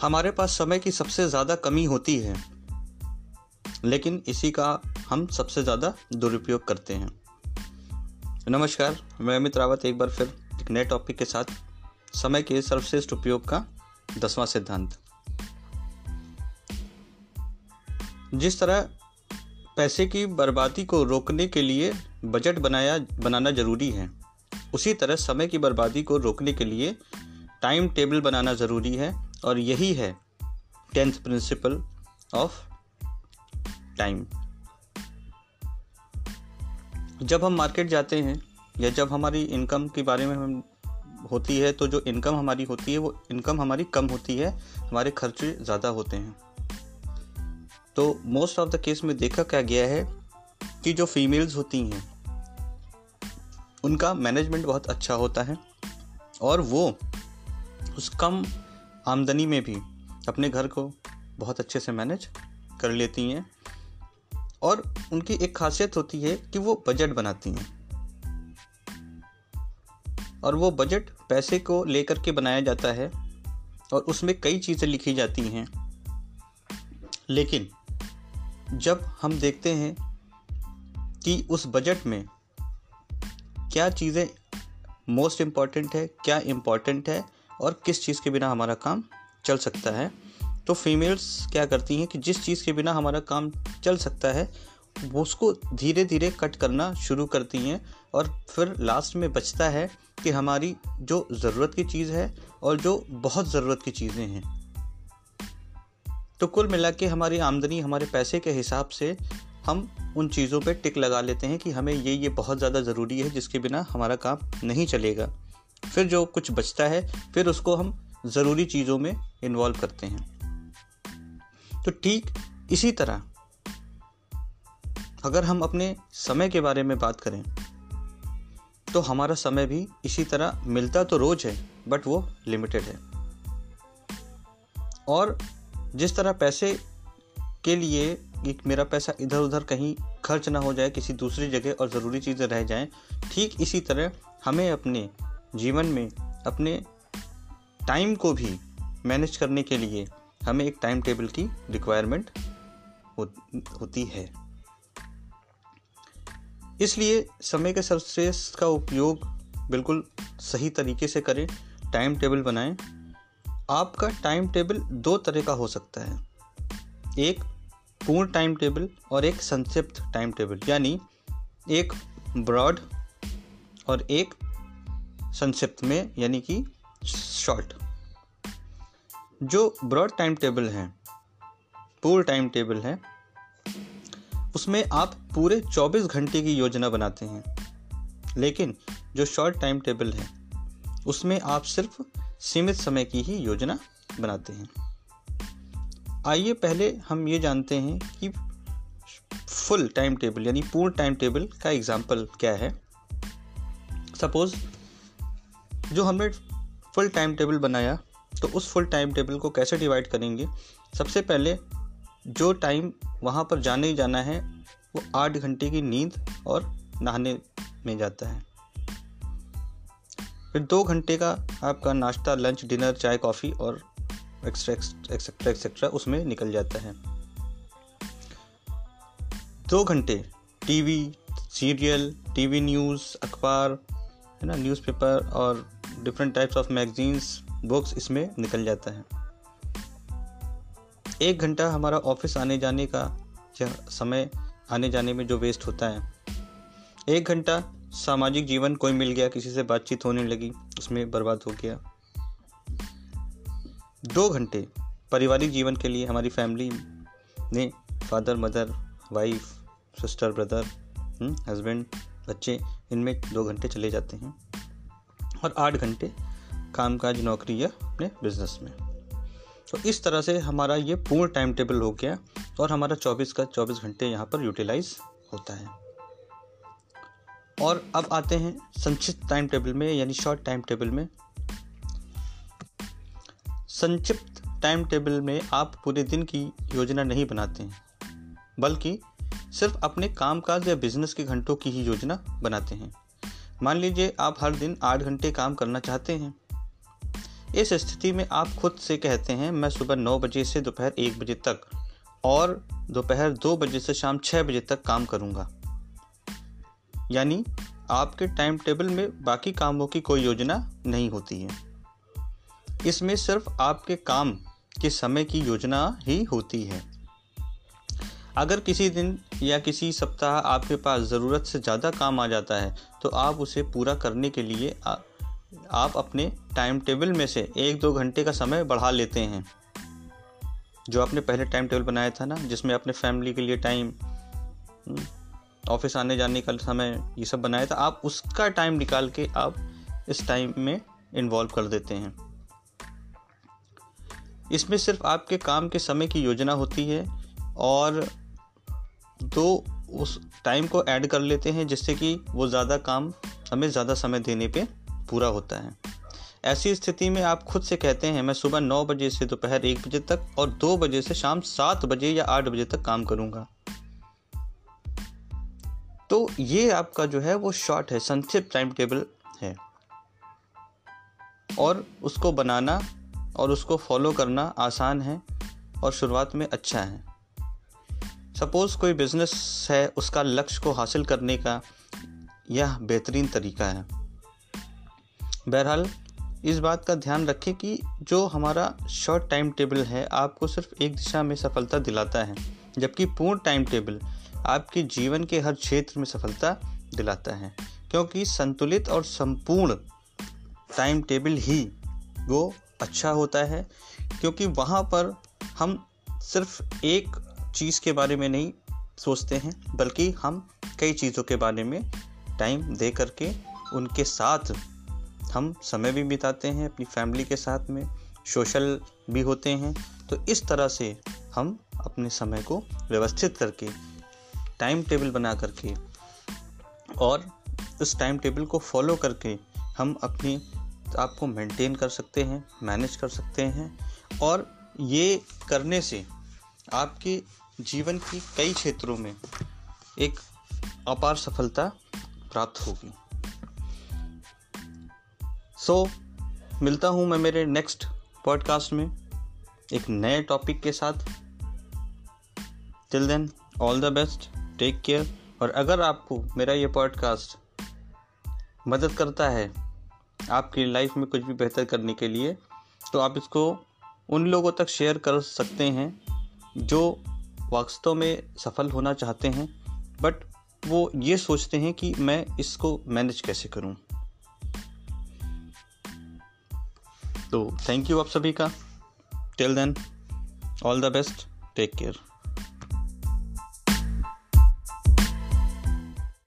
हमारे पास समय की सबसे ज़्यादा कमी होती है, लेकिन इसी का हम सबसे ज़्यादा दुरुपयोग करते हैं। नमस्कार, मैं अमित रावत एक बार फिर एक नए टॉपिक के साथ समय के सर्वश्रेष्ठ उपयोग का दसवां सिद्धांत। जिस तरह पैसे की बर्बादी को रोकने के लिए बजट बनाया, बनाना ज़रूरी है, उसी तरह समय की बर्बादी को रोकने के लिए टाइम टेबल बनाना ज़रूरी है और यही है टेंथ प्रिंसिपल ऑफ़ टाइम। जब हम मार्केट जाते हैं या जब हमारी इनकम के बारे में हम होती है तो जो इनकम हमारी होती है, वो इनकम हमारी कम होती है, हमारे खर्चे ज़्यादा होते हैं। तो मोस्ट ऑफ़ द केस में देखा क्या गया है कि जो फीमेल्स होती हैं, उनका मैनेजमेंट बहुत अच्छा होता है और वो उस कम आमदनी में भी अपने घर को बहुत अच्छे से मैनेज कर लेती हैं और उनकी एक खासियत होती है कि वो बजट बनाती हैं। और वो बजट पैसे को लेकर के बनाया जाता है और उसमें कई चीज़ें लिखी जाती हैं। लेकिन जब हम देखते हैं कि उस बजट में क्या चीज़ें मोस्ट इंपॉर्टेंट है, क्या इंपॉर्टेंट है और किस चीज़ के बिना हमारा काम चल सकता है। तो फीमेल्स क्या करती हैं कि जिस चीज़ के बिना हमारा काम चल सकता है उसको धीरे धीरे कट करना शुरू करती हैं और फिर लास्ट में बचता है कि हमारी जो ज़रूरत की चीज़ है और जो बहुत ज़रूरत की चीज़ें हैं। तो कुल मिला के हमारी आमदनी, हमारे पैसे के हिसाब से हम उन चीज़ों पे टिक लगा लेते हैं कि हमें ये ये बहुत ज़्यादा ज़रूरी है जिसके बिना हमारा काम नहीं चलेगा। फिर जो कुछ बचता है, फिर उसको हम ज़रूरी चीज़ों में इन्वॉल्व करते हैं। तो ठीक इसी तरह, अगर हम अपने समय के बारे में बात करें तो हमारा समय भी इसी तरह मिलता तो रोज़ है बट वो लिमिटेड है। और जिस तरह पैसे के लिए कि मेरा पैसा इधर उधर कहीं खर्च ना हो जाए, किसी दूसरी जगह और ज़रूरी चीज़ें रह जाएँ, ठीक इसी तरह हमें अपने जीवन में अपने टाइम को भी मैनेज करने के लिए हमें एक टाइम टेबल की रिक्वायरमेंट हो, होती है। इसलिए समय के सर्वश्रेष्ठ का उपयोग बिल्कुल सही तरीके से करें टाइम टेबल बनाएँ। आपका टाइम टेबल दो तरह का हो सकता है। एक पूर्ण टाइम टेबल और एक संक्षिप्त टाइम टेबल यानी एक ब्रॉड और एक संक्षिप्त में, यानी कि शॉर्ट जो ब्रॉड टाइम टेबल है पूर्ण टाइम टेबल है, उसमें आप पूरे 24 घंटे की योजना बनाते हैं। लेकिन जो शॉर्ट टाइम टेबल है, उसमें आप सिर्फ़ सीमित समय की ही योजना बनाते हैं। आइए पहले हम ये जानते हैं कि फुल टाइम टेबल यानी पूर्ण टाइम टेबल का एग्ज़ाम्पल क्या है। सपोज़ जो हमने फुल टाइम टेबल बनाया तो उस फुल टाइम टेबल को कैसे डिवाइड करेंगे? सबसे पहले जो टाइम वहाँ पर जाने ही जाना है, वो आठ घंटे की नींद और नहाने में जाता है। फिर दो घंटे का आपका नाश्ता लंच डिनर चाय कॉफ़ी और एक्स्ट्रा एक्सेट्रा एक्सेट्रा उसमें निकल जाता है। दो घंटे टीवी सीरियल टीवी न्यूज़ अखबार, है ना न्यूज़पेपर और different types of magazines books इसमें निकल जाता है। एक घंटा हमारा ऑफ़िस आने जाने का समय आने जाने में जो वेस्ट होता है, एक घंटा सामाजिक जीवन कोई मिल गया, किसी से बातचीत होने लगी, उसमें बर्बाद हो गया। दो घंटे पारिवारिक जीवन के लिए हमारी फैमिली ने father mother wife sister brother husband बच्चे, इनमें दो घंटे चले जाते हैं। और आठ घंटे कामकाज नौकरी या अपने बिज़नेस में। तो इस तरह से हमारा ये पूर्ण टाइम टेबल हो गया और हमारा 24 का 24 घंटे यहाँ पर यूटिलाइज होता है। और अब आते हैं संक्षिप्त टाइम टेबल में, यानी शॉर्ट टाइम टेबल में। संक्षिप्त टाइम टेबल में आप पूरे दिन की योजना नहीं बनाते हैं, बल्कि सिर्फ़ अपने कामकाज या बिज़नेस के घंटों की ही योजना बनाते हैं। मान लीजिए आप हर दिन आठ घंटे काम करना चाहते हैं। इस स्थिति में आप खुद से कहते हैं, मैं सुबह नौ बजे से दोपहर एक बजे तक और दोपहर दो बजे से शाम छः बजे तक काम करूँगा। यानी आपके टाइम टेबल में बाकी कामों की कोई योजना नहीं होती है। इसमें सिर्फ़ आपके काम के समय की योजना ही होती है। अगर किसी दिन या किसी सप्ताह आपके पास ज़रूरत से ज़्यादा काम आ जाता है तो आप उसे पूरा करने के लिए आ, आप अपने टाइम टेबल में से एक दो घंटे का समय बढ़ा लेते हैं। जो आपने पहले टाइम टेबल बनाया था ना जिसमें अपने फैमिली के लिए टाइम हम्म, ऑफ़िस आने जाने का समय ये सब बनाया था आप उसका टाइम निकाल के आप इस टाइम में इन्वॉल्व कर देते हैं। इसमें सिर्फ़ आपके काम के समय की योजना होती है और तो उस टाइम को ऐड कर लेते हैं जिससे कि वो ज़्यादा काम, हमें ज़्यादा समय देने पे पूरा होता है। ऐसी स्थिति में आप खुद से कहते हैं, मैं सुबह नौ बजे से दोपहर एक बजे तक और दो बजे से शाम सात बजे या आठ बजे तक काम करूँगा। तो ये आपका जो है वो शॉर्ट है, संक्षिप्त टाइम टेबल है। और उसको बनाना और उसको फॉलो करना आसान है और शुरुआत में अच्छा है। सपोज़ कोई बिज़नेस है, उसका लक्ष्य को हासिल करने का यह बेहतरीन तरीका है। बहरहाल, इस बात का ध्यान रखें कि जो हमारा शॉर्ट टाइम टेबल है, आपको सिर्फ़ एक दिशा में सफलता दिलाता है, जबकि पूर्ण टाइम टेबल आपके जीवन के हर क्षेत्र में सफलता दिलाता है, क्योंकि संतुलित और संपूर्ण टाइम टेबल ही वो अच्छा होता है, क्योंकि वहाँ पर हम सिर्फ़ एक चीज़ के बारे में नहीं सोचते हैं, बल्कि हम कई चीज़ों के बारे में टाइम दे करके उनके साथ हम समय भी बिताते हैं, अपनी फैमिली के साथ में सोशल भी होते हैं। तो इस तरह से हम अपने समय को व्यवस्थित करके, टाइम टेबल बना करके और उस टाइम टेबल को फॉलो करके हम अपनी आप को मेंटेन कर सकते हैं, मैनेज कर सकते हैं। और ये करने से आपके जीवन की कई क्षेत्रों में एक अपार सफलता प्राप्त होगी। सो so, मिलता हूँ मैं मेरे नेक्स्ट पॉडकास्ट में एक नए टॉपिक के साथ। Till then all the best take care और अगर आपको मेरा ये पॉडकास्ट मदद करता है आपकी लाइफ में कुछ भी बेहतर करने के लिए तो आप इसको उन लोगों तक शेयर कर सकते हैं जो वास्तव में सफल होना चाहते हैं बट वो ये सोचते हैं कि मैं इसको मैनेज कैसे करूँ। तो थैंक यू आप सभी का। Till then all the best take care